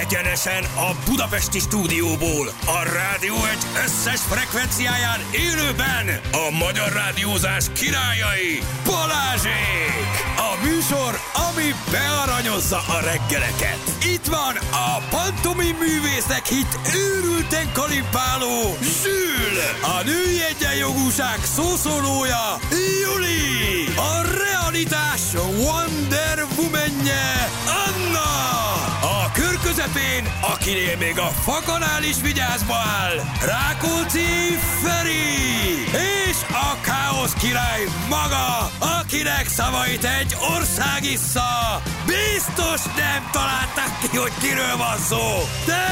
Egyenesen a Budapesti stúdióból, a rádió egy összes frekvenciáján élőben a magyar rádiózás királyai Balázsék! A műsor, ami bearanyozza a reggeleket. Itt van a pantomim művészek hit őrülten kalipáló Zsül! A női egyenjogúság szószólója Juli! A realitás Wonder Woman-je Anna! Közepén, akinél még a fakanál is vigyázba áll, Rákóczi Feri! És a káosz király maga, akinek szavait egy ország issza! Biztos nem találták ki, hogy kiről van szó! De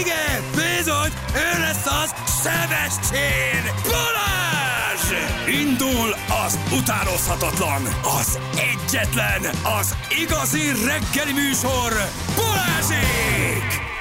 igen, bizony, ő lesz az Sebestyén Balázs! Indul az utánozhatatlan, az egyetlen, az igazi reggeli műsor, Balázsék!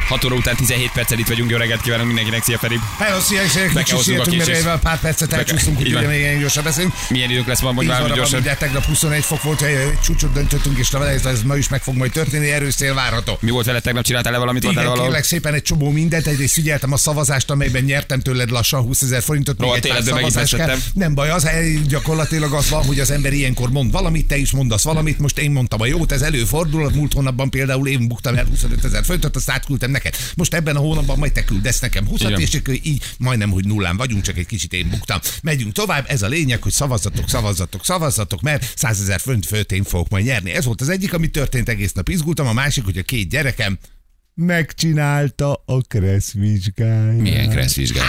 6 óra után 17 perccel itt vagyunk, jó reggelt kívánunk mindenkinek, szia Feri! Hello, szia, szia, kicsit mert évvel pár percet elcsúsztunk, hogy ugye még ilyen gyorsan beszélünk. Milyen időnk lesz ma, mondj 10 már, hogy van, gyorsan. ugye tegnap 21 fok volt, egy csúcsot döntöttünk, és ez, ez ma is meg fog majd történni, erős szél várható. Mi volt vele tegnap, csináltál-e valamit, voltál Igen, valahol? kérlek szépen egy csomó mindent, egyrészt figyeltem a szavazást, amelyben nyertem tőled lassan 20 ezer forintot, még Rohadt életben meg is szavazás kell. veszettem. Nem baj, az gyakorlatilag az van, hogy az ember ilyenkor mond valamit, te is mondasz valamit, most én mondtam a jót, ez előfordul, múlt hónapban például én buktam el 25 ezer forintot, azt átküldtem neked. Most ebben a hónapban majd te küldesz nekem 20 Igen. és akkor így majdnem, hogy nullán vagyunk, csak egy kicsit én buktam. Megyünk tovább, ez a lényeg, hogy szavazzatok, szavazzatok, szavazzatok, mert 100 ezer font fölött én fogok majd nyerni. Ez volt az egyik, ami történt egész nap izgultam, a másik, hogy a két gyerekem megcsinálta a kressz vizsgáját. Milyen kressz vizsgál?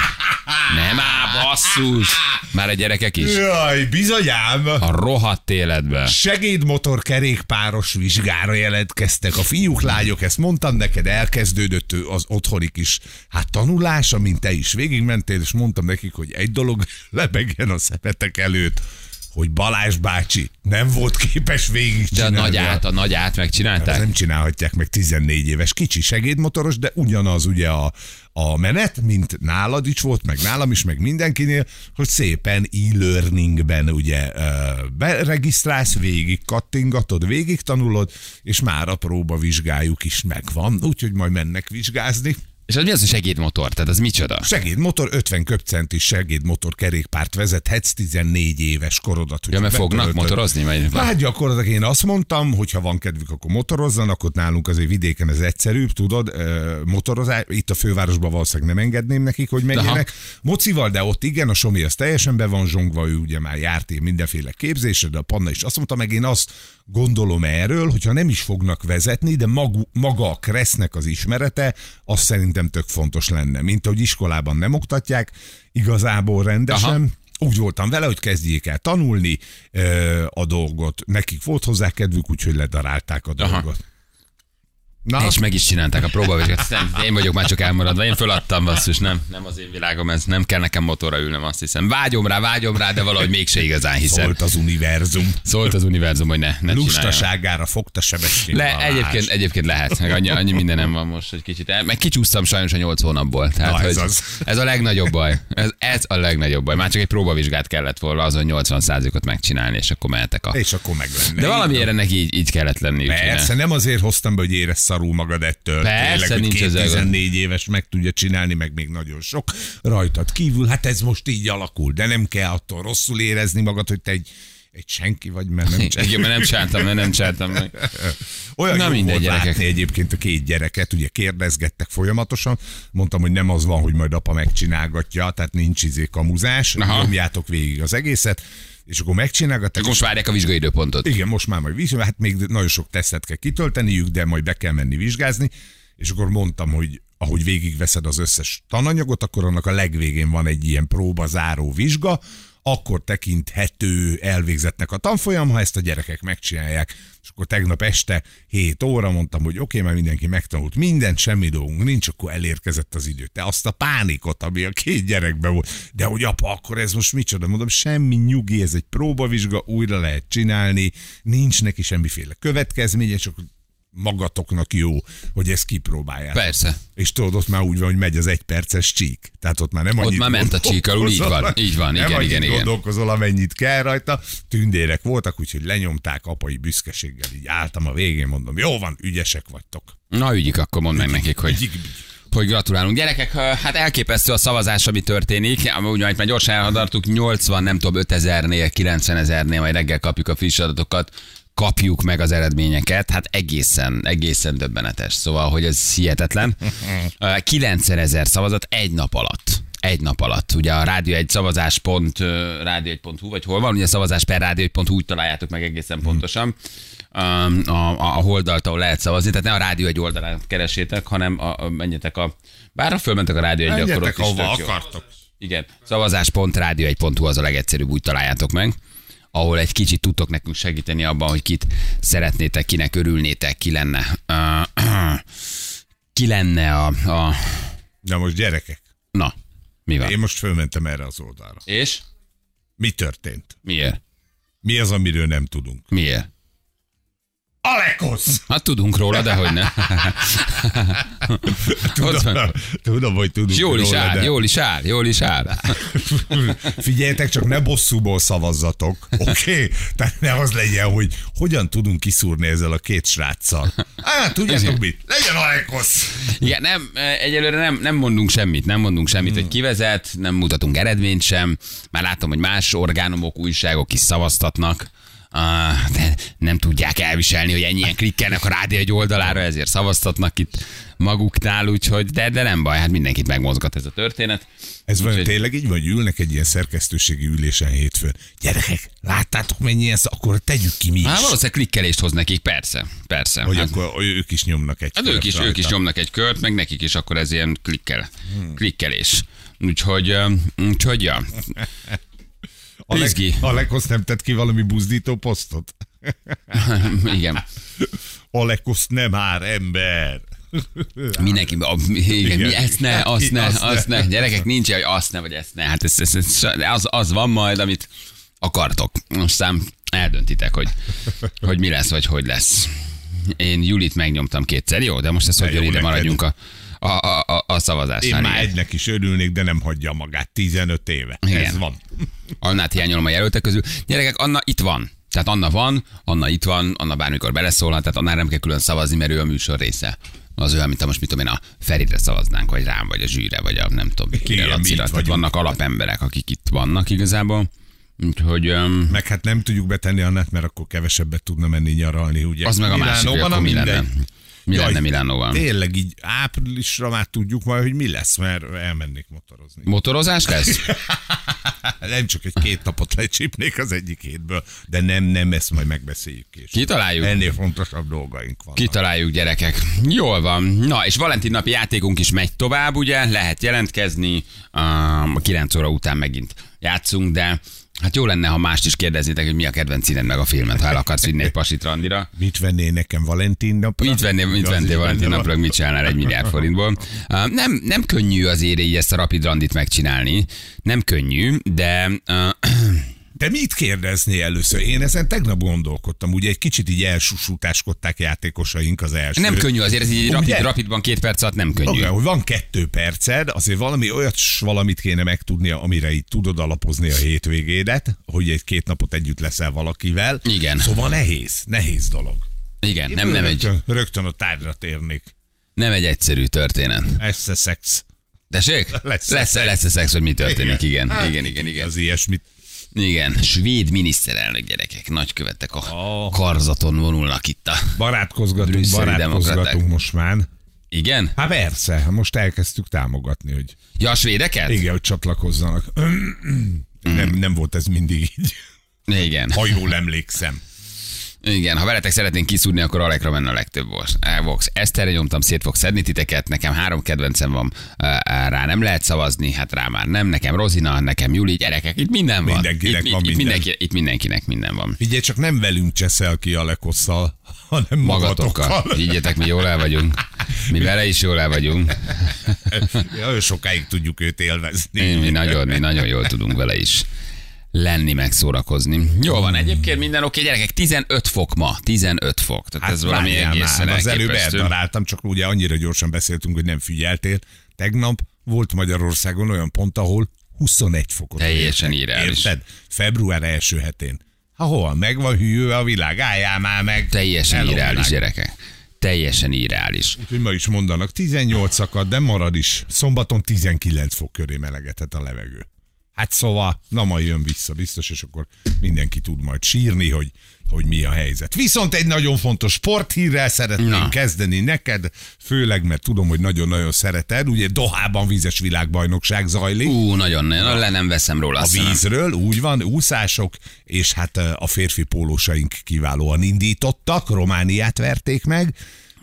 Nem á, basszus! Már a gyerekek is? Jaj, bizonyám! A rohadt életbe. Segédmotor kerékpáros vizsgára jelentkeztek a fiúk, lányok, ezt mondtam neked, elkezdődött az otthonik is. Hát tanulás, amint te is végigmentél, és mondtam nekik, hogy egy dolog lebegjen a szemetek előtt, hogy Balázs bácsi nem volt képes De a nagy át, a nagy át megcsinálták? nem csinálhatják meg 14 éves kicsi segédmotoros, de ugyanaz ugye a, a menet, mint nálad is volt, meg nálam is, meg mindenkinél, hogy szépen e-learningben ugye beregisztrálsz, végig kattingatod, végig tanulod, és már a próbavizsgájuk is megvan, úgyhogy majd mennek vizsgázni. És az mi az a segédmotor? Tehát az micsoda? Segédmotor, 50 köpcentis segédmotor kerékpárt vezethetsz 14 éves korodat. Ja, mert fognak betöltöd. motorozni? Vagy... Hát gyakorlatilag én azt mondtam, hogy ha van kedvük, akkor motorozzanak, ott nálunk azért vidéken ez egyszerűbb, tudod, motorozás, itt a fővárosban valószínűleg nem engedném nekik, hogy menjenek. Mocival, de ott igen, a Somi az teljesen be van zsongva, ő ugye már járt én mindenféle képzésre, de a Panna is azt mondta, meg én azt gondolom erről, hogyha nem is fognak vezetni, de magu, maga a kresznek az ismerete, az szerintem tök fontos lenne. Mint ahogy iskolában nem oktatják, igazából rendesen, Aha. úgy voltam vele, hogy kezdjék el tanulni ö, a dolgot. Nekik volt hozzá kedvük, úgyhogy ledarálták a Aha. Na, És meg is csinálták a próbavizsgát. Nem, én vagyok már csak elmaradva. Én föladtam basszus, nem, nem az én világom, ez nem kell nekem motorra ülnem, azt hiszem. Vágyom rá, vágyom rá, de valahogy mégse igazán hiszem. szólt az univerzum. Szólt az univerzum, hogy ne, ne. Lustaságára fogta Sebestyén Le, egyébként, egyébként lehet, meg annyi, annyi mindenem van most, hogy kicsit el, meg kicsúsztam sajnos a nyolc hónapból. Tehát, Na, ez hogy az. ez a legnagyobb baj. Ez, ez a legnagyobb baj. Már csak egy próbavizsgát kellett volna azon 80 ot megcsinálni, és akkor mehetek a... És akkor meg lenne. De valamiért ennek így, így kellett lenni. Persze, nem azért hoztam be, hogy érezd szarul magad ettől. Persze, Tényleg, hogy nincs két ezzel gond. 14 éves meg tudja csinálni, meg még nagyon sok rajtad kívül. Hát ez most így alakul, de nem kell attól rosszul érezni magad, hogy te egy, egy senki vagy, mert nem csak Igen, mert nem csináltam, mert nem csináltam meg. Olyan Na jó mindegy, volt gyerekek. látni egyébként a két gyereket, ugye kérdezgettek folyamatosan, mondtam, hogy nem az van, hogy majd apa megcsinálgatja, tehát nincs izé kamuzás, Aha. nyomjátok végig az egészet, és akkor megcsinálgatták. Most várják a vizsgaidőpontot. Igen, most már majd vizsgálni, hát még nagyon sok tesztet kell kitölteniük, de majd be kell menni vizsgázni, és akkor mondtam, hogy ahogy végigveszed az összes tananyagot, akkor annak a legvégén van egy ilyen próbazáró vizsga, akkor tekinthető elvégzetnek a tanfolyam, ha ezt a gyerekek megcsinálják. És akkor tegnap este 7 óra mondtam, hogy oké, okay, mert mindenki megtanult mindent, semmi dolgunk nincs, akkor elérkezett az idő. Te azt a pánikot, ami a két gyerekben volt, de hogy apa, akkor ez most micsoda? Mondom, semmi nyugi, ez egy próbavizsga, újra lehet csinálni, nincs neki semmiféle következménye, csak magatoknak jó, hogy ezt kipróbálják. Persze. És tudod, ott már úgy van, hogy megy az egy perces csík. Tehát ott már nem annyit már ment a csík alul, így van, így van, nem igen, igen, igen. gondolkozol, amennyit kell rajta. Tündérek voltak, úgyhogy lenyomták apai büszkeséggel. Így álltam a végén, mondom, jó van, ügyesek vagytok. Na ügyik, akkor mondd meg nekik, hogy, Ügyik, ügyik. hogy gratulálunk. Gyerekek, hát elképesztő a szavazás, ami történik. Úgy majd már gyorsan elhadartuk, 80, nem tudom, 5000-nél, 90 ezernél, majd reggel kapjuk a friss adatokat kapjuk meg az eredményeket, hát egészen, egészen döbbenetes. Szóval, hogy ez hihetetlen. 90 ezer szavazat egy nap alatt. Egy nap alatt. Ugye a rádió egy szavazás pont, rádió 1.hu, vagy hol van, ugye szavazás per rádió 1.hu, úgy találjátok meg egészen pontosan a, a, a holdalt, ahol lehet szavazni. Tehát ne a rádió egy oldalán keresétek, hanem a, a, menjetek a... Bár fölmentek a rádió egy, akkor ott ahova tök jó. akartok. Igen, szavazás.rádió1.hu az a legegyszerűbb, úgy találjátok meg ahol egy kicsit tudtok nekünk segíteni abban, hogy kit szeretnétek, kinek örülnétek, ki lenne, ki lenne a, a... De most gyerekek, Na, mi van? én most fölmentem erre az oldalra. És? Mi történt? Miért? Mi az, amiről nem tudunk? Miért? Alekosz! Hát tudunk róla, de hogy ne. Tudom, tudom, hogy tudunk jól is róla, áll, de- jól is áll, jól is áll. Figyeljetek, csak ne bosszúból szavazzatok, oké? Okay? Tehát ne az legyen, hogy hogyan tudunk kiszúrni ezzel a két sráccal. Hát, tudjátok mit? Legyen Alekosz! Igen, nem, eh, egyelőre nem, nem mondunk semmit, nem mondunk semmit, hogy kivezet, nem mutatunk eredményt sem. Már látom, hogy más orgánumok, újságok is szavaztatnak. Ah, de nem elviselni, hogy ennyien klikkelnek a rádió egy oldalára, ezért szavaztatnak itt maguknál, úgyhogy, de, de nem baj, hát mindenkit megmozgat ez a történet. Ez van, tényleg így, vagy ülnek egy ilyen szerkesztőségi ülésen hétfőn. Gyerekek, láttátok mennyien, sz- akkor tegyük ki mi is. Hát valószínűleg klikkelést hoz nekik, persze, persze. Hogy hát, akkor ők is nyomnak egy hát kört ők is, ők rajta. is nyomnak egy kört, meg nekik is akkor ez ilyen klikkel, klikkelés. Úgyhogy, úgyhogy ja. Alek- Izgi. Alekosz nem tett ki valami buzdító posztot? Igen. Alekosz nem már ember. Mindenki, a, igen, Igen. mi ezt ne, azt ne, Azt ne. azt ne. Gyerekek, nincs, hogy azt ne, vagy ezt ne. Hát ez, ez, ez, az, az van majd, amit akartok. Aztán eldöntitek, hogy, hogy mi lesz, vagy hogy lesz. Én Julit megnyomtam kétszer, jó, de most ezt hogy ide maradjunk a, a, a, a, a Én szavazásnál. már igen. egynek is örülnék, de nem hagyja magát 15 éve. Igen. Ez van. Annát hiányolom a jelöltek közül. Gyerekek, Anna itt van. Tehát Anna van, Anna itt van, Anna bármikor beleszólhat, tehát Anna nem kell külön szavazni, mert ő a műsor része. Az olyan, mint ha most mit tudom én, a Feridre szavaznánk, vagy rám, vagy a zsűre, vagy a nem tudom, kire, Lacira. Tehát vannak alapemberek, akik itt vannak igazából. Úgyhogy öm, Meg hát nem tudjuk betenni Annát, mert akkor kevesebbet tudna menni nyaralni, ugye? az meg a másik, hogy akkor mi lenne. Mi Jaj, lenne Milánóval? Tényleg így áprilisra már tudjuk majd, hogy mi lesz, mert elmennék motorozni. Motorozás lesz? Nem csak egy két napot lecsípnék az egyik hétből, de nem, nem, ezt majd megbeszéljük később. Kitaláljuk. Ennél fontosabb dolgaink vannak. Kitaláljuk, gyerekek. Jól van. Na, és Valentin napi játékunk is megy tovább, ugye? Lehet jelentkezni. Um, 9 óra után megint játszunk, de hát jó lenne, ha mást is kérdeznétek, hogy mi a kedvenc színed meg a filmet, ha el akarsz vinni egy pasit randira. Mit venné nekem Valentin napra? Mit vennél, mit vennél Valentin napra, mit csinálnál egy milliárd forintból? Uh, nem, nem könnyű azért így ezt a rapid randit megcsinálni. Nem könnyű, de uh, De mit kérdezni először? Én ezen tegnap gondolkodtam, ugye egy kicsit így elsusútáskodták játékosaink az első. nem könnyű azért, ez így rapid, rapidban két perc alatt nem könnyű. Oké, hogy van kettő perced, azért valami olyat valamit kéne megtudnia, amire így tudod alapozni a hétvégédet, hogy egy két napot együtt leszel valakivel. Igen. Szóval nehéz, nehéz dolog. Igen, nem, nem, egy, rögtön, rögtön a tárgyra térnék. nem egy egyszerű történet. Esze szex. Tessék? Lesz- Lesz, lesz, lesz szex, hogy mi történik, igen. Igen, igen, igen. Az ilyesmit. Igen, svéd miniszterelnök gyerekek, nagykövetek a Oh. karzaton vonulnak itt a... Barátkozgatunk, barátkozgatunk most már. Igen? Hát persze, most elkezdtük támogatni, hogy Ja, a svédeket? igen, hogy csatlakozzanak. Nem, nem volt ez mindig így, Igen. ha jól emlékszem. Igen, ha veletek szeretnénk kiszúrni, akkor Alekra menne a legtöbb Vox. Eh. Eszterre nyomtam, szét fog szedni titeket, nekem három kedvencem van, eh, eh, rá nem lehet szavazni, hát rá már nem, nekem Rozina, nekem Juli, gyerekek, itt minden van. Mindenkinek itt, van itt, minden. Mindenki, itt mindenkinek minden van. Figyelj, csak nem velünk cseszel ki a lekosszal, hanem Magatokkal. magatokkal. Higgyetek, mi jól el vagyunk. Mi vele is jól el vagyunk. Ja, sokáig tudjuk őt élvezni. Mi, mi, nagyon, mi nagyon jól tudunk vele is. Lenni, megszórakozni. Jó van, egyébként minden oké, gyerekek, 15 fok ma, 15 fok. Tehát hát ez valami egészen már, az előbb eldaráltam, csak ugye annyira gyorsan beszéltünk, hogy nem figyeltél. Tegnap volt Magyarországon olyan pont, ahol 21 fokot. Teljesen irreális. Érted? Február első hetén. Ha hol? Meg van hűlve a világ, álljál már meg. Teljesen irreális, gyerekek. Teljesen irreális. Úgyhogy ma is mondanak, 18 szakad, de marad is. Szombaton 19 fok köré melegedhet a levegő. Hát szóval, na majd jön vissza biztos, és akkor mindenki tud majd sírni, hogy, hogy mi a helyzet. Viszont egy nagyon fontos sporthírrel szeretném Na. kezdeni neked, főleg, mert tudom, hogy nagyon-nagyon szereted. Ugye Dohában vízes világbajnokság zajlik. Ú, nagyon, nagyon le nem veszem róla. A vízről, úgy van, úszások, és hát a férfi pólósaink kiválóan indítottak, Romániát verték meg,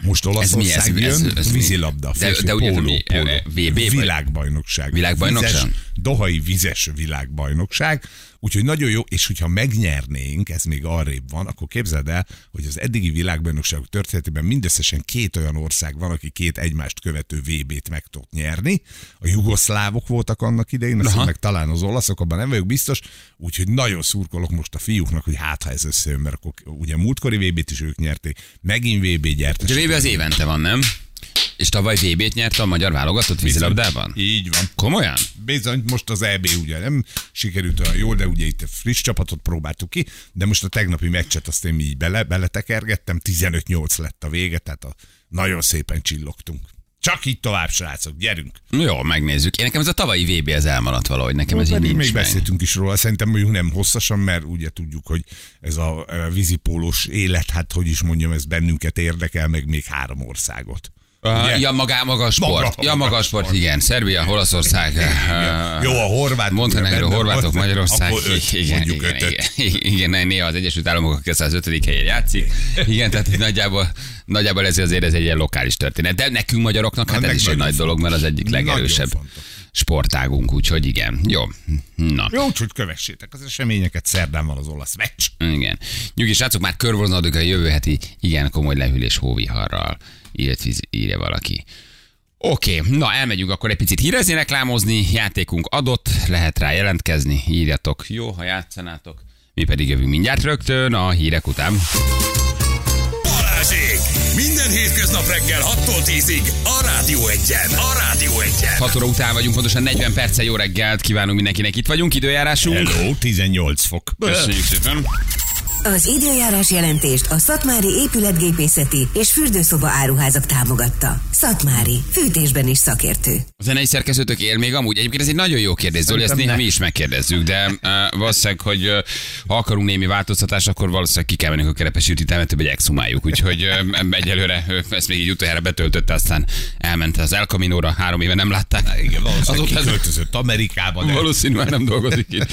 most Olaszország Ez mi? Ez- jön, ez- ez vízilabda, De- de póló, póló. VB világbajnokság. Világbajnokság? Vizes, Dohai vizes világbajnokság, úgyhogy nagyon jó, és hogyha megnyernénk, ez még arrébb van, akkor képzeld el, hogy az eddigi világbajnokságok történetében mindösszesen két olyan ország van, aki két egymást követő VB-t meg tudott nyerni. A jugoszlávok voltak annak idején, azt meg talán az olaszok, abban nem vagyok biztos, úgyhogy nagyon szurkolok most a fiúknak, hogy hát ha ez összejön, mert akkor ugye a múltkori VB-t is ők nyerték, megint VB gyert. De VB az évente van, nem? És tavaly VB-t nyerte a magyar válogatott vízilabdában? Így van. Komolyan? Bizony, most az EB ugye nem sikerült olyan jól, de ugye itt friss csapatot próbáltuk ki, de most a tegnapi meccset azt én így bele, beletekergettem, 15-8 lett a vége, tehát a, nagyon szépen csillogtunk. Csak így tovább, srácok, gyerünk! Jó, megnézzük. Én nekem ez a tavalyi VB az elmaradt valahogy, nekem ez így nincs még meg. beszéltünk is róla, szerintem mondjuk nem hosszasan, mert ugye tudjuk, hogy ez a e, vízipólós élet, hát hogy is mondjam, ez bennünket érdekel, meg még három országot. Uh, ja, maga, maga a sport. Maga- ja, maga a sport, igen. Szerbia, Olaszország. uh, Jó, a horvát. Montenegro, horvátok, Magyarország. Akkor öt, igen, igen, ötöt. igen, igen, néha az Egyesült Államok a 205. helyen játszik. Igen, tehát nagyjából, nagyjából ez azért ez egy ilyen lokális történet. De nekünk magyaroknak hát Na, ez meg is egy nagy dolog, mert az egyik legerősebb sportágunk, úgyhogy igen. Jó. Na. Jó, úgyhogy kövessétek az eseményeket, szerdán van az olasz meccs. Igen. Nyugi srácok, már körvonalazódik a jövő heti igen komoly lehűlés hóviharral, írt, írja valaki. Oké, na elmegyünk akkor egy picit hírezni, reklámozni, játékunk adott, lehet rá jelentkezni, írjatok, jó, ha játszanátok. Mi pedig jövünk mindjárt rögtön a hírek után. Balázsék! Minden hétköznap reggel 6-tól 10-ig a Rádió Egyen. A Rádió Egyen. 6 óra után vagyunk, pontosan 40 perccel jó reggelt kívánunk mindenkinek. Itt vagyunk, időjárásunk. Hello, 18 fok. Köszönjük szépen. Az időjárás jelentést a Szatmári épületgépészeti és fürdőszoba áruházak támogatta. Szatmári, fűtésben is szakértő. A zenei szerkesztőtök él még amúgy? Egyébként ez egy nagyon jó kérdés, Zoli, ezt néha mi is megkérdezzük, de uh, valószínűleg, hogy uh, ha akarunk némi változtatást, akkor valószínűleg ki kell mennünk a kerepes úti temetőbe, hogy exhumáljuk. Úgyhogy uh, egyelőre uh, ezt még így utoljára betöltötte, aztán elment az El Camino-ra, három éve nem látták. Igen, valószínűleg Azóta kiköltözött Amerikába, de Valószínűleg nem dolgozik itt.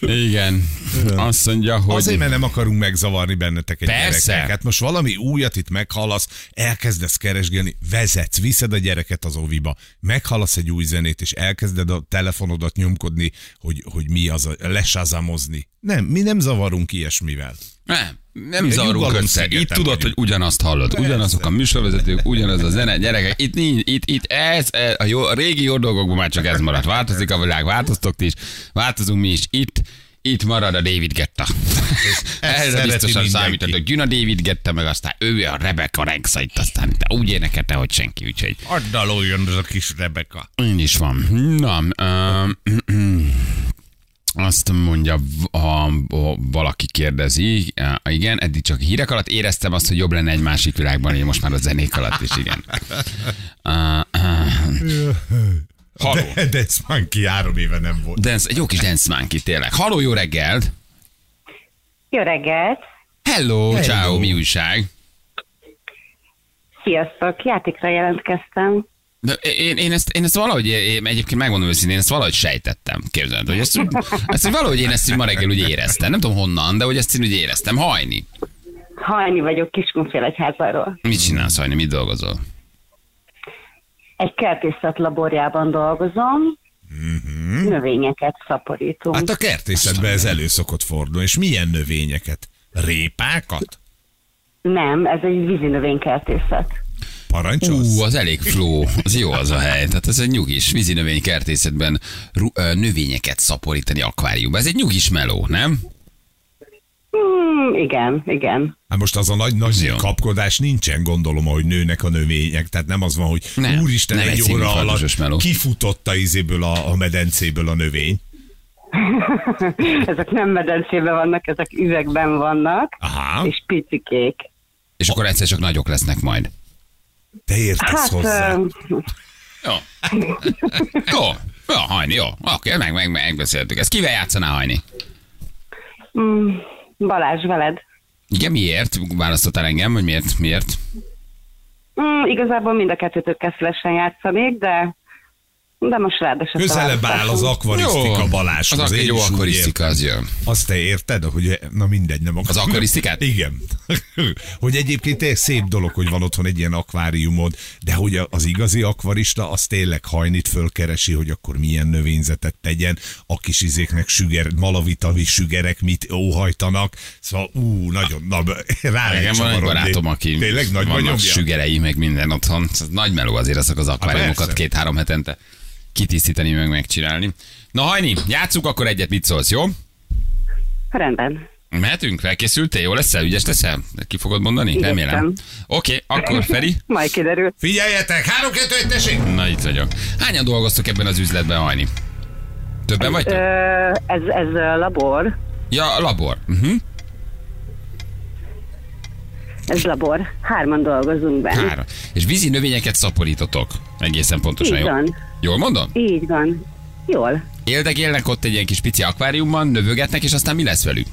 Igen. Azt mondja, hogy... Azért, mert nem akarunk megzavarni benneteket Persze. gyerekek. Hát most valami újat itt meghallasz, elkezdesz keresgélni, vezetsz, viszed a gyereket az oviba, meghallasz egy új zenét, és elkezded a telefonodat nyomkodni, hogy, hogy mi az, a, lesazamozni. Nem, mi nem zavarunk ilyesmivel. Nem, nem zavarunk össze. Itt tudod, vagyunk. hogy ugyanazt hallod. Ugyanazok a műsorvezetők, ugyanaz a zene, gyerekek. Itt, nincs, itt, itt ez, ez a, jó, a régi jó dolgokban már csak ez maradt. Változik a világ, változtok ti is, változunk mi is. Itt, itt marad a David Getta. Erre biztosan mindenki. számítatok. Jön a David Getta, meg aztán ő a Rebecca Rexa itt, aztán te úgy énekelte, hogy senki, úgyhogy Addal jön az a kis Rebeka. így is van. Na, um, azt mondja, ha, valaki kérdezi, igen, eddig csak hírek alatt éreztem azt, hogy jobb lenne egy másik világban, én most már a zenék alatt is, igen. Haló. De, már ki három éve nem volt. Dance, egy jó kis dance monkey, tényleg. Haló, jó reggelt! Jó reggelt! Hello, Hello. ciao, mi újság? Sziasztok! Játékra jelentkeztem. De én, én, ezt, én ezt valahogy, én egyébként megmondom őszintén, én ezt valahogy sejtettem, képzeld, hogy ezt, ezt hogy valahogy én ezt így ma reggel úgy éreztem, nem tudom honnan, de hogy ezt én úgy éreztem, hajni. Hajni vagyok Kiskunfélegyházáról. Mit csinálsz, hajni, mit dolgozol? Egy kertészet laborjában dolgozom. Mm-hmm. Növényeket szaporítunk. Hát a kertészetben ez elő szokott fordulni. És milyen növényeket? Répákat? Nem, ez egy vízi növénykertészet. Parancsolsz? Ú, az elég fló, az jó az a hely. Tehát ez egy nyugis, vízi növénykertészetben növényeket szaporítani akváriumban. Ez egy nyugis meló, nem? Hmm, igen, igen. Hát most az a nagy, nagy Jó. kapkodás nincsen, gondolom, hogy nőnek a növények. Tehát nem az van, hogy Nem, úristen, nem egy óra farkasos meló. alatt kifutott a izéből a, a medencéből a növény. ezek nem medencében vannak, ezek üvegben vannak, Aha, és picikék. És akkor egyszer csak nagyok lesznek majd. Te értesz Hát, hozzá. ö, Jó. jó. Jó, hajni, jó. Oké, meg, meg, megbeszéltük. Ezt kivel játszaná hajni? mm, Balázs, veled. Igen, miért? Választottál engem, hogy miért? Miért? Mm, igazából mind a kettőtől szívesen játszanék, de, de most a Közelebb áll az akvarisztika Balázs. Az ak- jó akvarisztika, az jön. Azt te érted, hogy na mindegy, nem akar. Az akvarisztikát? Igen. hogy egyébként tényleg szép dolog, hogy van otthon egy ilyen akváriumod, de hogy az igazi akvarista az tényleg hajnit fölkeresi, hogy akkor milyen növényzetet tegyen, a kis izéknek süger, malavitavi sügerek mit óhajtanak, szóval ú, nagyon, na, rá Igen, van egy barátom, aki tényleg nagy vannak sügerei, meg minden otthon. Ez nagy meló azért azok az akváriumokat persze. két-három hetente kitisztítani, meg megcsinálni. Na hajni, játsszuk akkor egyet, mit szólsz, jó? Rendben. Mehetünk? Felkészültél? Jó leszel? Ügyes leszel? Ki fogod mondani? Igyekszem. Remélem. Oké, akkor Feri. Majd kiderül. Figyeljetek, három, kettő, egy, tessék! Na itt vagyok. Hányan dolgoztok ebben az üzletben, Hajni? Többen vagytok? Ö, ez, ez ö, labor. Ja, a labor. Uh-huh. Ez labor. Hárman dolgozunk benne. Három. És vízi növényeket szaporítotok. Egészen pontosan, Így jó? van. Jól mondom? Így van. Jól. Éltek, élnek ott egy ilyen kis pici akváriumban, növögetnek, és aztán mi lesz velük?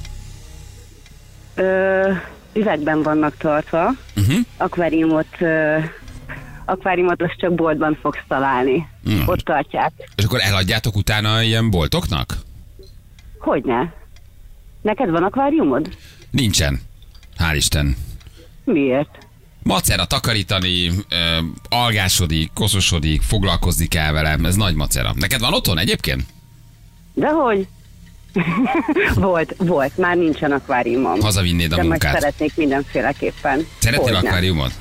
Ö, üvegben vannak tartva. Uh-huh. Akváriumot, ö, akváriumot azt csak boltban fogsz találni. Mm. Ott tartják. És akkor eladjátok utána ilyen boltoknak? Hogyne? Neked van akváriumod? Nincsen. Hál' Isten. Miért? Macera takarítani, algásodik, koszosodik, foglalkozni kell velem, ez nagy macera. Neked van otthon egyébként? Dehogy? volt, volt. Már nincsen akváriumom. Hazavinnéd a De munkát. szeretnék mindenféleképpen. Szeretnél Hogyne. akváriumot?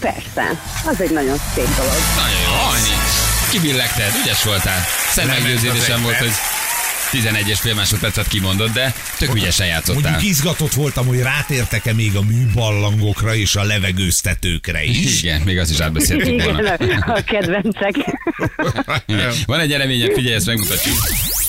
Persze. Az egy nagyon szép dolog. Nagyon jó, hajni. Kibillegted, ügyes voltál. Szent Lement meggyőződésem az volt, hogy 11 és fél másodpercet kimondott, de tök ügyesen játszottál. Mondjuk izgatott voltam, hogy rátértek-e még a műballangokra és a levegőztetőkre is. Igen, még azt is átbeszéltük Igen, volna. a, a kedvencek. Igen. Van egy eredményed, figyelj, ezt megmutatjuk.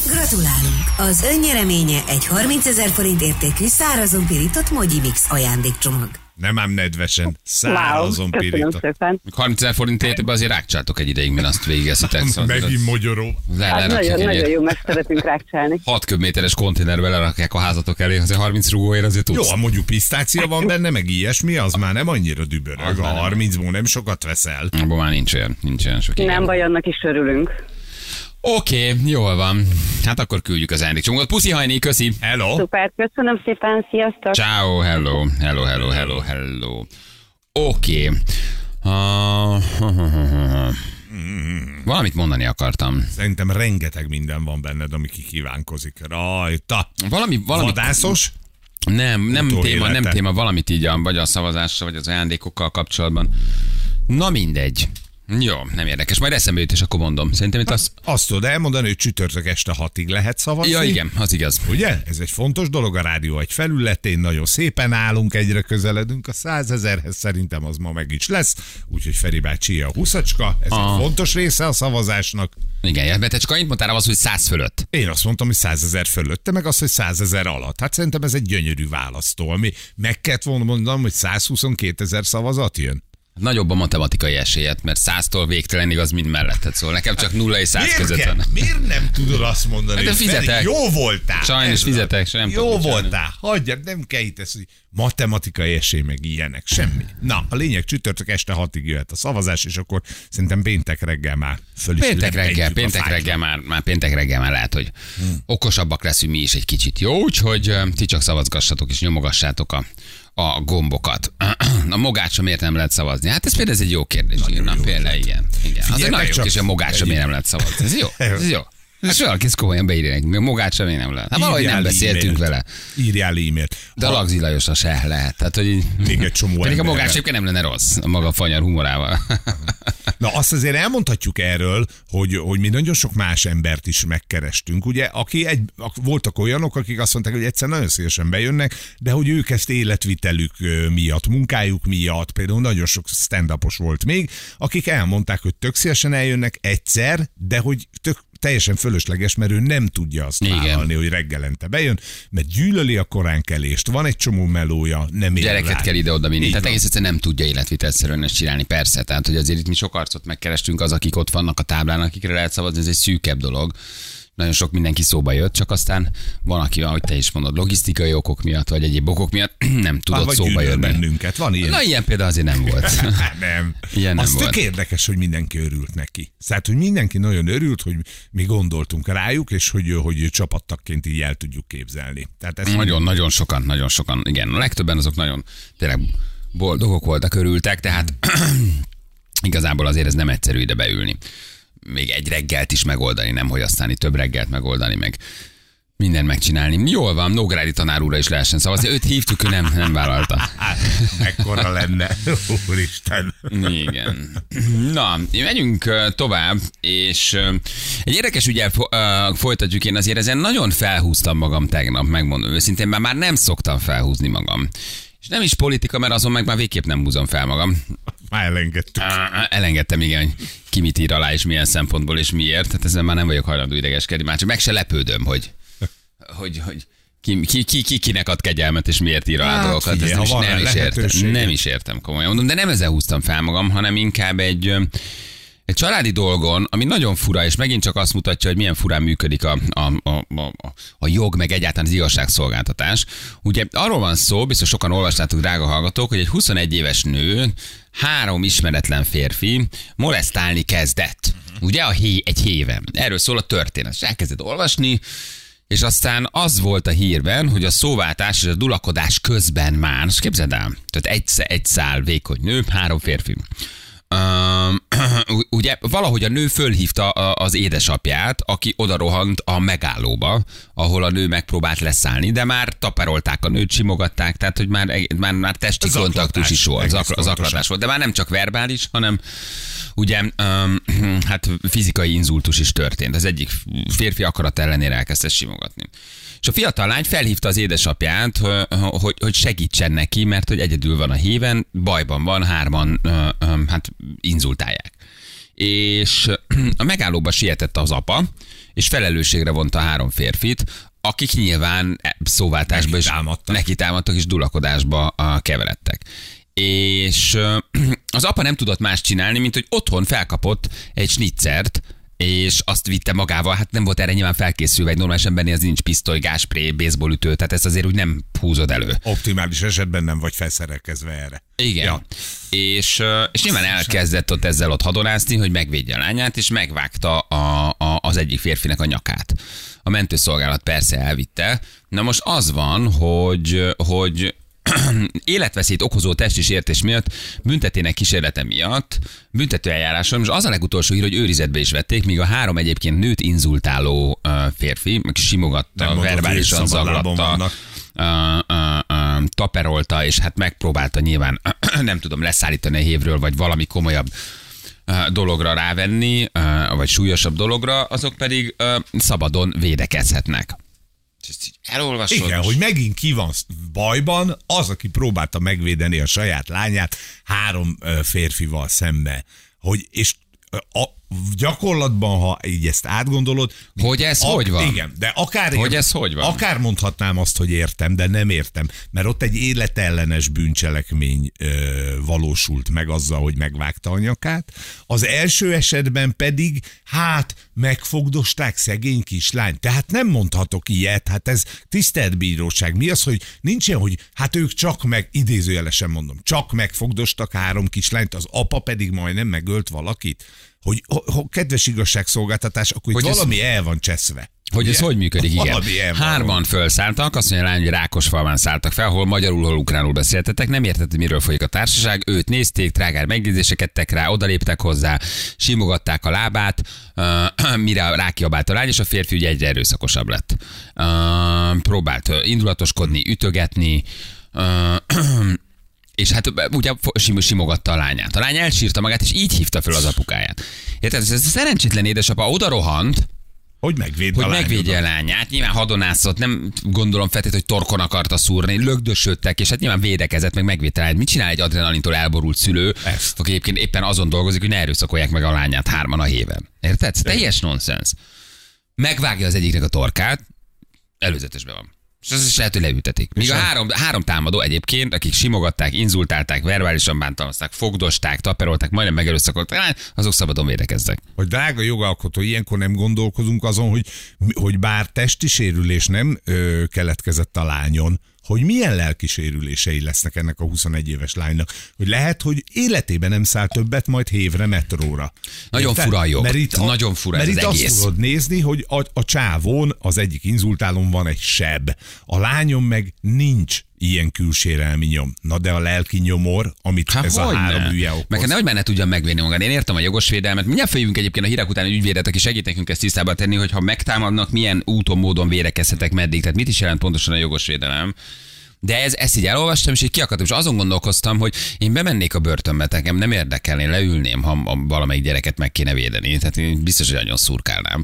Gratulálunk! Az önnyereménye egy 30 ezer forint értékű szárazon pirított Mogyi Mix ajándékcsomag. Nem ám nedvesen, Wow, szárazon köszönöm pirított. szépen. 30 ezer forint értékben azért rákcsátok egy ideig, mint azt végigeszitek. Szóval Megint magyaró. le, Hát nagyon, egy nagyon jó, meg szeretünk rákcsálni. 6 köbméteres konténerbe lerakják a házatok elé, azért 30 rugóért azért tudsz. Jó, ha mondjuk pisztácia van benne, meg ilyesmi, az már nem annyira dübörög. Az A már nem. 30-ból nem sokat veszel. Abban már nincs olyan, nincs olyan sok. Nem baj, annak is örülünk. Oké, okay, jól van. Hát akkor küldjük az ajándékcsomagot. Puszi hajni, köszi. Hello? Szuper, köszönöm szépen, sziasztok! Ciao, hello, hello, hello, hello, hello. Oké. Okay. Uh, valamit mondani akartam. Szerintem rengeteg minden van benned, ami kikívánkozik rajta. Valami, valami Vadászos? Nem, nem téma, nem Utóélete. téma, valamit így vagy a szavazással, vagy az ajándékokkal kapcsolatban. Na mindegy. Jó, nem érdekes. Majd eszembe jut, és akkor mondom. Szerintem itt az... Azt tudod elmondani, hogy csütörtök este hatig lehet szavazni? Ja, igen, az igaz. Ugye? Ez egy fontos dolog a rádió egy felületén, nagyon szépen állunk, egyre közeledünk a százezerhez, szerintem az ma meg is lesz, úgyhogy Feri bácsi a huszacska, ez Ah. egy fontos része a szavazásnak. Igen, mert te csak annyit mondtál az, hogy száz fölött. Én azt mondtam, hogy százezer fölött, te meg azt, hogy százezer alatt. Hát szerintem ez egy gyönyörű választó, ami meg kellett volna mondanom, hogy 122 ezer szavazat jön. Nagyobb a matematikai esélyet, mert száztól végtelenig az mind melletted szól. Nekem csak 0 és 100 között van. miért nem tudod azt mondani, Hát hogy Feri, fizetek. jó voltál? Sajnos fizetek, sem Jó tudom voltál, hagyjad, nem kell itt ezt, hogy matematikai esély, meg ilyenek, semmi. Na, a lényeg csütörtök este hatig jöhet a szavazás, és akkor szerintem péntek reggel már föl is Péntek reggel, péntek reggel már, már péntek reggel már lehet, hogy okosabbak leszünk mi is egy kicsit. Jó, úgyhogy ti csak szavazgassatok és nyomogassátok a, a gombokat. A mogácsa miért nem lehet szavazni? Hát ez például ez egy jó kérdés. Na, például igen. igen. Az egy nagyon jó kérdés, a mogácsa miért nem lehet szavazni. Ez jó. Ez jó. Hát valaki ezt komolyan beírja nekünk, magát sem én nem lehet. Hát valahogy nem beszéltünk e-mailt. vele. Írjál e-mailt. De a Lagzi Lajosra se lehet. Tehát, hogy Még egy csomó Pedig a magás egyébként nem lenne rossz, a maga fanyar humorával. Na azt azért elmondhatjuk erről, hogy, hogy mi nagyon sok más embert is megkerestünk, ugye, aki egy, ak- voltak olyanok, akik azt mondták, hogy egyszer nagyon szívesen bejönnek, de hogy ők ezt életvitelük miatt, munkájuk miatt, például nagyon sok stand volt még, akik elmondták, hogy tök szívesen eljönnek egyszer, de hogy tök teljesen fölösleges, mert ő nem tudja azt Igen. vállalni, hogy reggelente bejön, mert gyűlöli a koránkelést, van egy csomó melója, nem ér Gyereket rá. kell ide-oda vinni. Tehát van. egész egyszerűen nem tudja életvitelszerűen ezt csinálni, persze. Tehát, hogy azért itt mi sok arcot megkerestünk, az, akik ott vannak a táblán, akikre lehet szavazni, ez egy szűkebb dolog. Nagyon sok mindenki szóba jött, csak aztán van, aki, ahogy te is mondod, logisztikai okok miatt, vagy egyéb okok miatt nem tudott vagy szóba jönni. bennünket, van ilyen. Na ilyen például azért nem volt. Nem. Ilyen nem Az volt. tök érdekes, hogy mindenki örült neki. Tehát, hogy mindenki nagyon örült, hogy mi gondoltunk rájuk, és hogy, hogy csapattagként így el tudjuk képzelni. Tehát ez Nagyon-nagyon sokan, nagyon sokan, igen. A legtöbben azok nagyon tényleg boldogok voltak, örültek, tehát igazából azért ez nem egyszerű ide beülni. Még egy reggelt is megoldani, nem hogy aztán itt több reggelt megoldani, meg minden megcsinálni. Jól van, Nógrádi tanár úrra is lehessen szavazni. Őt hívtuk, ő nem, nem vállalta. Mekkora lenne. Úristen. Igen. Na, megyünk ö, tovább, és egy érdekes ügyel folytatjuk. Én azért ezen nagyon felhúztam magam tegnap, megmondom őszintén, mert már nem szoktam felhúzni magam. És nem is politika, mert azon meg már végképp nem húzom fel magam. Már elengedtük. Elengedtem, igen, ki mit ír alá, és milyen szempontból, és miért. Tehát ezen már nem vagyok hajlandó idegeskedni, már csak meg se lepődöm, hogy, hogy, hogy ki, ki, ki, ki, kinek ad kegyelmet, és miért ír alá Hát dolgokat. Ezt nem, is, nem, is értem, nem is értem, komolyan mondom, de nem ezzel húztam fel magam, hanem inkább egy, egy családi dolgon, ami nagyon fura, és megint csak azt mutatja, hogy milyen furán működik a, a, a, a, a jog, meg egyáltalán az igazságszolgáltatás. Ugye arról van szó, biztos sokan olvastátok, drága hallgatók, hogy egy 21 éves nő három ismeretlen férfi molesztálni kezdett. Ugye a hé, egy héve. Erről szól a történet. És elkezdett olvasni, és aztán az volt a hírben, hogy a szóváltás és a dulakodás közben már, és képzeld el, tehát egy, egy szál vékony nő, három férfi. Um, ugye valahogy a nő fölhívta az édesapját, aki oda rohant a megállóba, ahol a nő megpróbált leszállni, de már taperolták a nőt, simogatták, tehát hogy már, már, már testi Zaklatás, kontaktus is volt, zakla, zaklatás volt, de már nem csak verbális, hanem ugye um, hát fizikai inzultus is történt. Az egyik férfi akarat ellenére elkezdte simogatni. És a fiatal lány felhívta az édesapját, hogy, hogy, segítsen neki, mert hogy egyedül van a híven, bajban van, hárman hát inzultálják. És a megállóba sietett az apa, és felelősségre vonta a három férfit, akik nyilván szóváltásba is Nekitámadtak. neki támadtak és dulakodásba keveredtek. És az apa nem tudott más csinálni, mint hogy otthon felkapott egy snitzert, és azt vitte magával, hát nem volt erre nyilván felkészülve, egy normális embernél az nincs pisztoly, gáspré, baseballütő, tehát ezt azért úgy nem húzod elő. Optimális esetben nem vagy felszerelkezve erre. Igen. Ja. És, és nyilván elkezdett ott ezzel ott hadonászni, hogy megvédje a lányát, és megvágta a, a, az egyik férfinek a nyakát. A mentőszolgálat persze elvitte. Na most az van, hogy, hogy életveszélyt okozó testi sértés miatt, büntetének kísérlete miatt, büntetőeljáráson, most az a legutolsó hír, hogy őrizetbe is vették, míg a három egyébként nőt inzultáló férfi, meg simogatta, mondod, verbálisan zaklatta, ö, ö, ö, taperolta, és hát megpróbálta nyilván, nem tudom, leszállítani a hévről, vagy valami komolyabb dologra rávenni, vagy súlyosabb dologra, azok pedig szabadon védekezhetnek. Ezt így elolvasod. Igen, hogy megint ki van bajban, az, aki próbálta megvédeni a saját lányát három férfival szembe. Hogy, és a, gyakorlatban, ha így ezt átgondolod... Hogy ez hogy van? Igen, de akár... Hogy ez hogy van? Akár mondhatnám azt, hogy értem, de nem értem, mert ott egy életellenes bűncselekmény ö, valósult meg azzal, hogy megvágta a nyakát. Az első esetben pedig, hát, megfogdosták szegény kislány. Tehát nem mondhatok ilyet, hát ez tisztelt bíróság. Mi az, hogy nincsen, hogy hát ők csak meg, idézőjelesen mondom, csak megfogdostak három kislányt, az apa pedig majdnem megölt valakit? Hogy, ho, ho, kedves igazságszolgáltatás, akkor itt Hogy ez- valami el van cseszve. Hogy ez hogy működik, igen. Hárman felszálltak, azt mondja a lány, hogy Rákosfalván szálltak fel, hol magyarul, hol ukránul beszéltetek, nem értett, miről folyik a társaság, őt nézték, trágár megjegyzéseket tettek rá, odaléptek hozzá, simogatták a lábát, uh, mire rákiabált a lány, és a férfi ugye egyre erőszakosabb lett. Uh, próbált indulatoskodni, ütögetni, uh, és hát ugye simogatta a lányát. A lány elsírta magát, és így hívta föl az apukáját. Érted? Ez a szerencsétlen édesapa oda rohant, Hogy megvéd hogy a megvédje a lányát. Nyilván hadonászott, nem gondolom feltétlenül, hogy torkon akarta szúrni, lögdösödtek, és hát nyilván védekezett, meg megvédte lányát. Mit csinál egy adrenalintól elborult szülő, Ezt. aki egyébként éppen azon dolgozik, hogy ne erőszakolják meg a lányát hárman a héven. Érted? Teljes nonsens. Megvágja az egyiknek a torkát, előzetesben van. És az is lehet, hogy leültetik. Míg a három, három támadó egyébként, akik simogatták, inzultálták, verbálisan bántalmazták, fogdosták, taperolták, majdnem megerőszakolták, azok szabadon védekeztek. Hogy drága jogalkotó, ilyenkor nem gondolkozunk azon, hogy, hogy bár testi sérülés nem ö, keletkezett a lányon, hogy milyen lelki sérülései lesznek ennek a 21 éves lánynak. Hogy lehet, hogy életében nem száll többet majd hévre metróra. Nagyon Érted? fura a jog. Mert itt, Nagyon fura mert ez itt az azt egész. tudod nézni, hogy a, a csávón az egyik inzultálón van egy seb. A lányon meg nincs ilyen külsérelmi nyom. Na de a lelki nyomor, amit Há, ez a három hülye okoz. Meg hát nehogy már ne tudjam megvédni magát. Én értem a jogos védelmet. Mindjárt följövünk egyébként a hírek után egy ügyvédet, aki segít nekünk ezt tisztába tenni, hogy ha megtámadnak, milyen úton, módon védekezhetek meddig. Tehát mit is jelent pontosan a jogos védelem. De ez, ezt így elolvastam, és így kiakadtam, és azon gondolkoztam, hogy én bemennék a börtönbe, nekem nem érdekel, én leülném, ha valamelyik gyereket meg kéne védeni. Tehát én biztos, hogy nagyon szurkálnám.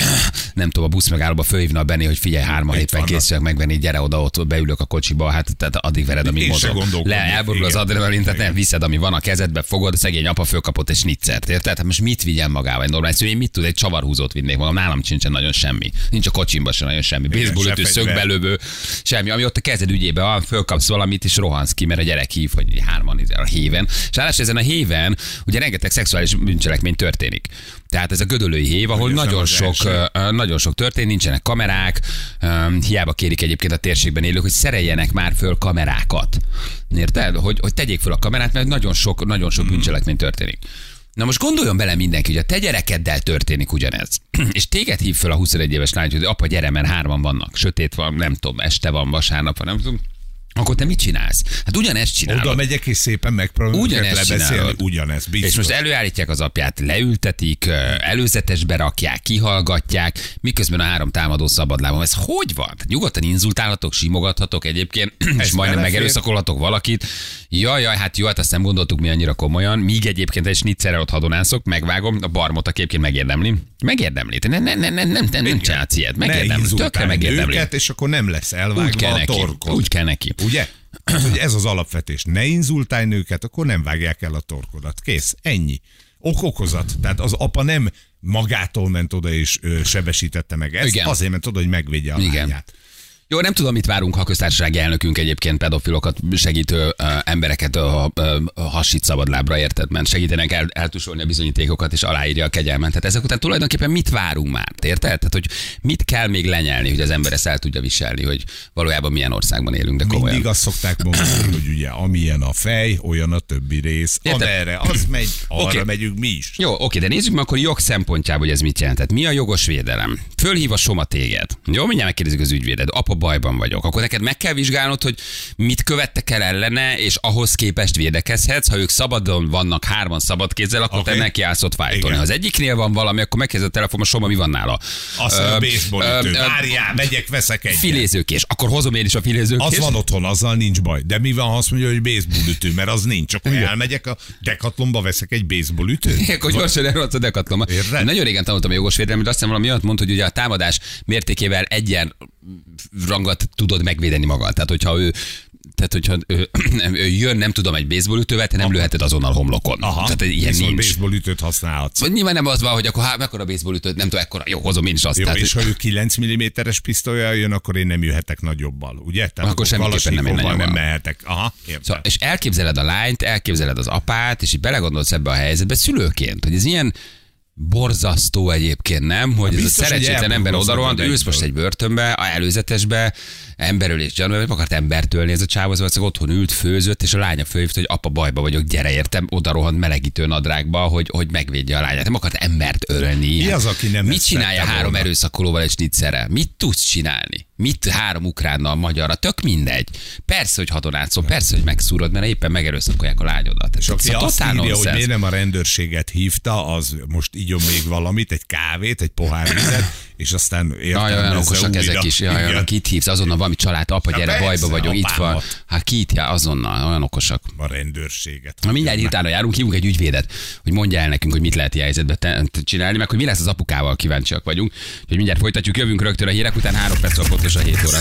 Nem tudom, a busz megállóba fölhívna a Benni, hogy figyelj, éppen vannak. készülök megvenni, gyere oda, ott beülök a kocsiba, hát tehát addig vered, se mozog. Le, elborul az adrenalin, tehát nem viszed, ami van a kezedbe, fogod, szegény apa fölkapott egy snitzert, érted? Hát most mit vigyen magával egy normális, én mit tud, egy csavarhúzót vinnék magam, nálam sincsen nagyon semmi. Nincs a kocsimban sem nagyon semmi. Baseball se ütő, szögbelövő, semmi, ami ott a kezed ügyébe van, fölkapsz valamit, és rohansz ki, mert a gyerek hív, hogy hárman izé a héven. És ráadásul ezen a héven ugye rengeteg szexuális bűncselekmény történik. Tehát ez a gödölői hév, ahol nagyon sok, első. nagyon sok történik, nincsenek kamerák, hiába kérik egyébként a térségben élők, hogy szereljenek már föl kamerákat. Érted? Hogy, hogy tegyék föl a kamerát, mert nagyon sok, nagyon sok bűncselekmény történik. Na most gondoljon bele mindenki, hogy a te gyerekeddel történik ugyanez. És téged hív föl a 21 éves lány, hogy apa gyere, mert hárman vannak. Sötét van, nem tudom, este van, vasárnap van, nem tudom. Akkor te mit csinálsz? Hát ugyanezt csinálod. Oda megyek és szépen megpróbálom Ugyanezt lebeszélni. csinálod. Ugyanez, biztos. És most előállítják az apját, leültetik, előzetesbe rakják, kihallgatják, miközben a három támadó szabadlábon. Ez hogy van? Tehát Nyugodtan inzultálhatok, simogathatok egyébként, és majdnem megerőszakolhatok valakit. Jaj, jaj, hát jó, hát azt nem gondoltuk mi annyira komolyan. Míg egyébként egy snitzerrel ott hadonászok, megvágom, a barmot a képként megérdemli. Megérdemli. Te Nem, nem, nem, nem, nem, nem, csinálsz ilyet. ne Megérdemli. Tökre megérdemli. őket, és akkor nem lesz Úgy elvágva kell a neki. torkod. Úgy kell neki. Ugye? Hogy ez az alapvetés. Ne inzultálj nőket, akkor nem vágják el a torkodat. Kész. Ennyi. Ok-okozat. Tehát az apa nem magától ment oda és ö, sebesítette meg ezt, Igen. azért ment oda, hogy megvédje a Igen. lányát. Jó, nem tudom, mit várunk, ha a köztársasági elnökünk egyébként pedofilokat segítő ö, embereket ö, ö, hasít szabadlábra, érted? Mert segítenek el, eltusolni a bizonyítékokat, és aláírja a kegyelmet. Tehát ezek után tulajdonképpen mit várunk már, érted? Tehát, hogy mit kell még lenyelni, hogy az ember ezt el tudja viselni, hogy valójában milyen országban élünk, de komolyan. Mindig azt szokták mondani, hogy ugye amilyen a fej, olyan a többi rész. Érted? Amerre az megy, arra Oké. megyünk mi is. Jó, oké, de nézzük meg akkor jog szempontjából, hogy ez mit jelent. Tehát mi a jogos védelem? Fölhív a Soma téged. Jó, mindjárt megkérdezik az ügyvéded. Apa, bajban vagyok. Akkor neked meg kell vizsgálnod, hogy mit követtek el ellene, és ahhoz képest védekezhetsz. Ha ők szabadon vannak hárman szabad kézzel, akkor Oké. te neki állsz ott. Igen. Ha az egyiknél van valami, akkor megkezded a telefon, a Soma, mi van nála? Azt Ö, a baseball ütő. Várjál, megyek, veszek egyet. Filézőkés. Akkor hozom én is a filézőkést. Az van otthon, azzal nincs baj. De mi van, ha azt mondja, hogy baseball ütő, mert az nincs. Akkor elmegyek a dekatlomba, veszek egy baseball ütőt. Akkor gyorsan a dekatloma. Érted? Nagyon régen tanultam a jogos védelmet, azt hiszem valami olyat mondta, hogy ugye a támadás mértékével egyen rangot tudod megvédeni magad. Tehát, hogyha ő tehát, hogyha ő, ő jön, nem tudom, egy baseballütővel, te nem lőheted azonnal homlokon. Aha, Tehát ilyen viszont nincs. baseball ütőt használhatsz. Vagy Nyilván nem az van, hogy akkor hát mekkora baseballütőt, nem tudom, ekkora, jó, hozom én is azt. Jó, tehát, és hogy- ha ő 9 mm-es pisztolyjal jön, akkor én nem jöhetek nagyobbal, ugye? Tehát Akkor semmiképpen nem nem nagyobbal. mehetek. Aha, értem. Szóval, és elképzeled a lányt, elképzeled az apát, és így belegondolsz ebbe a helyzetbe szülőként, hogy ez ilyen Borzasztó egyébként, nem? Hogy ez a szerencsétlen ember magad ősz most egy börtönbe, a előzetesbe, emberölés gyanú, nem akart embert ölni, ez a csávó, az valószínűleg otthon ült, főzött, és a lánya fölhívta, hogy apa bajba vagyok, gyere értem, oda rohant melegítő nadrágba, hogy, hogy megvédje a lányát. Nem akart embert ölni. Mi az, aki nem Mit csinálja három volna? erőszakolóval és snitzerrel? Mit tudsz csinálni? Mit három ukránnal, magyarra? Tök mindegy. Persze, hogy hadonátszol, persze, hogy megszúrod, mert éppen megerőszakolják a lányodat. És aki Szóval azt írja, hogy miért nem a rendőrséget hívta, az most igyon még valamit, egy kávét, egy pohár vizet, és aztán Jaj, olyan okosak újra. ezek is. Jaj, olyan, itt hívsz, azonnal valami család, apa, gyere, persze, bajba vagyok, itt van. Hát ki itt jár, azonnal, olyan okosak. A rendőrséget. Na mindjárt utána járunk, hívunk egy ügyvédet, hogy mondja el nekünk, hogy mit lehet ilyen helyzetben csinálni, meg hogy mi lesz az apukával kíváncsiak vagyunk. Úgyhogy mindjárt folytatjuk, jövünk rögtön a hírek után, három perc a pontos a 7 óra.